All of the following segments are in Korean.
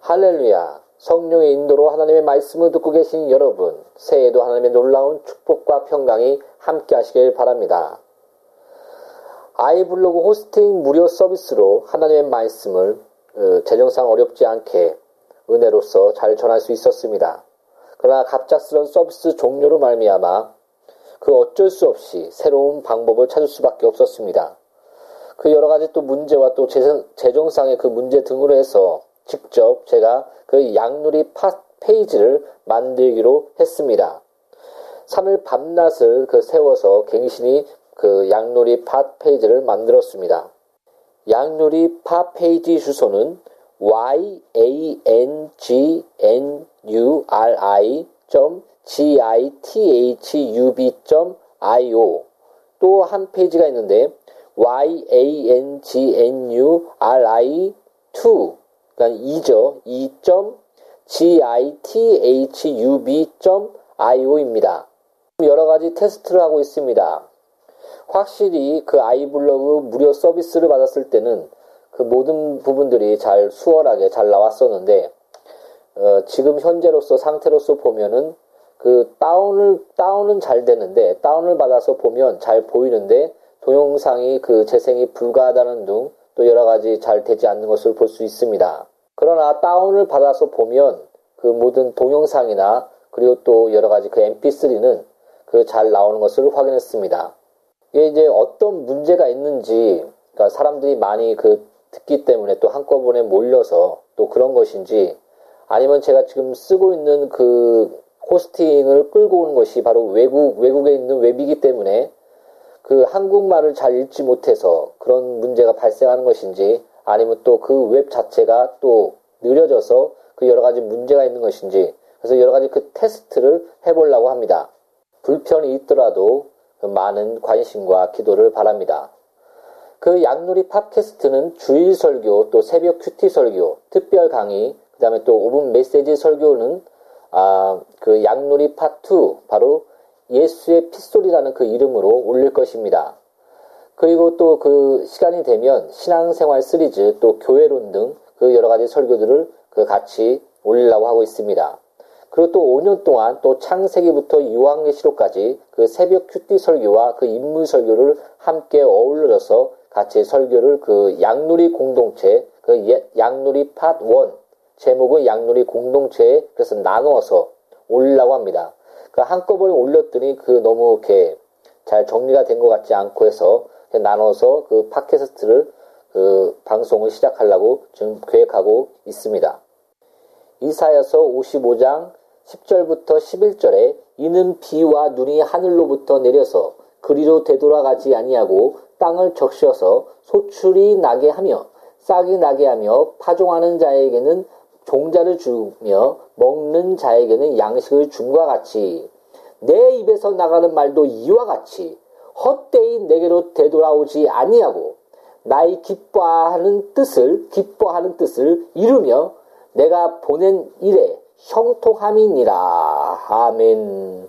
할렐루야. 성령의 인도로 하나님의 말씀을 듣고 계신 여러분, 새해에도 하나님의 놀라운 축복과 평강이 함께 하시길 바랍니다. 아이블로그 호스팅 무료 서비스로 하나님의 말씀을 어, 재정상 어렵지 않게 은혜로서 잘 전할 수 있었습니다. 그러나 갑작스런 서비스 종료로 말미암아 그 어쩔 수 없이 새로운 방법을 찾을 수밖에 없었습니다. 그 여러 가지 또 문제와 또 재정상의 그 문제 등으로 해서 직접 제가 그 양누리 파 페이지를 만들기로 했습니다. 3일 밤낮을 그 세워서 갱신이 그 양누리 파 페이지를 만들었습니다. 양누리 파 페이지 주소는 y a n g n u r i g i t h u b i o 또 한 페이지가 있는데 y a n g n u r i 2 그러니까 2죠. 2.github.io입니다. 여러 가지 테스트를 하고 있습니다. 확실히 그 아이블로그 무료 서비스를 받았을 때는 그 모든 부분들이 잘 수월하게 잘 나왔었는데 어, 지금 현재로서 상태로서 보면은 그 다운을 다운은 잘 되는데 다운을 받아서 보면 잘 보이는데 동영상이 그 재생이 불가하다는 등 또 여러 가지 잘 되지 않는 것을 볼 수 있습니다. 그러나 다운을 받아서 보면 그 모든 동영상이나 그리고 또 여러 가지 그 mp3는 그 잘 나오는 것을 확인했습니다. 이게 이제 어떤 문제가 있는지 그러니까 사람들이 많이 그 듣기 때문에 또 한꺼번에 몰려서 또 그런 것인지 아니면 제가 지금 쓰고 있는 그 호스팅을 끌고 오는 것이 바로 외국 외국에 있는 웹이기 때문에 그 한국말을 잘 읽지 못해서 그런 문제가 발생하는 것인지 아니면 또 그 웹 자체가 또 느려져서 그 여러 가지 문제가 있는 것인지 그래서 여러 가지 그 테스트를 해보려고 합니다. 불편이 있더라도 그 많은 관심과 기도를 바랍니다. 그 양누리 팟캐스트는 주일 설교, 또 새벽 큐티 설교, 특별 강의, 그 다음에 또 5분 메시지 설교는 아, 그 양누리 파2 바로 예수의 핏소리라는 그 이름으로 올릴 것입니다. 그리고 또 그 시간이 되면 신앙생활 시리즈 또 교회론 등 그 여러 가지 설교들을 그 같이 올리려고 하고 있습니다. 그리고 또 5년 동안 또 창세기부터 유황계시록까지 그 새벽 큐티 설교와 그 인물 설교를 함께 어울려서 같이 설교를 그 양누리 공동체 그 양누리 팟 1 제목은 양누리 공동체에 그래서 나누어서 올리려고 합니다. 그 한꺼번에 올렸더니 그 너무 이렇게 잘 정리가 된 것 같지 않고 해서 나눠서 그 팟캐스트를 그 방송을 시작하려고 지금 계획하고 있습니다. 이사여서 55장 10절부터 11절에 이는 비와 눈이 하늘로부터 내려서 그리로 되돌아가지 아니하고 땅을 적셔서 소출이 나게 하며 싹이 나게 하며 파종하는 자에게는 종자를 주며 먹는 자에게는 양식을 줌과 같이 내 입에서 나가는 말도 이와 같이 헛되이 내게로 되돌아오지 아니하고 나의 기뻐하는 뜻을 기뻐하는 뜻을 이루며 내가 보낸 일에 형통함이니라 아멘.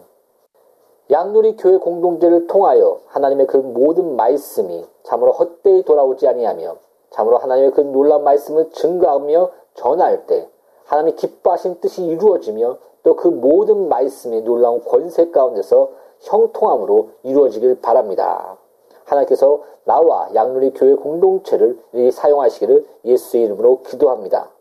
양누리 교회 공동체를 통하여 하나님의 그 모든 말씀이 참으로 헛되이 돌아오지 아니하며 참으로 하나님의 그 놀라운 말씀을 증거하며 전할 때 하나님 기뻐하신 뜻이 이루어지며 또 그 모든 말씀이 놀라운 권세 가운데서 형통함으로 이루어지길 바랍니다. 하나님께서 나와 양누리 교회 공동체를 사용하시기를 예수의 이름으로 기도합니다.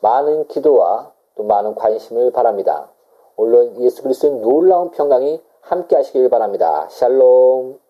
많은 기도와 또 많은 관심을 바랍니다. 물론 예수 그리스도의 놀라운 평강이 함께 하시길 바랍니다. 샬롬.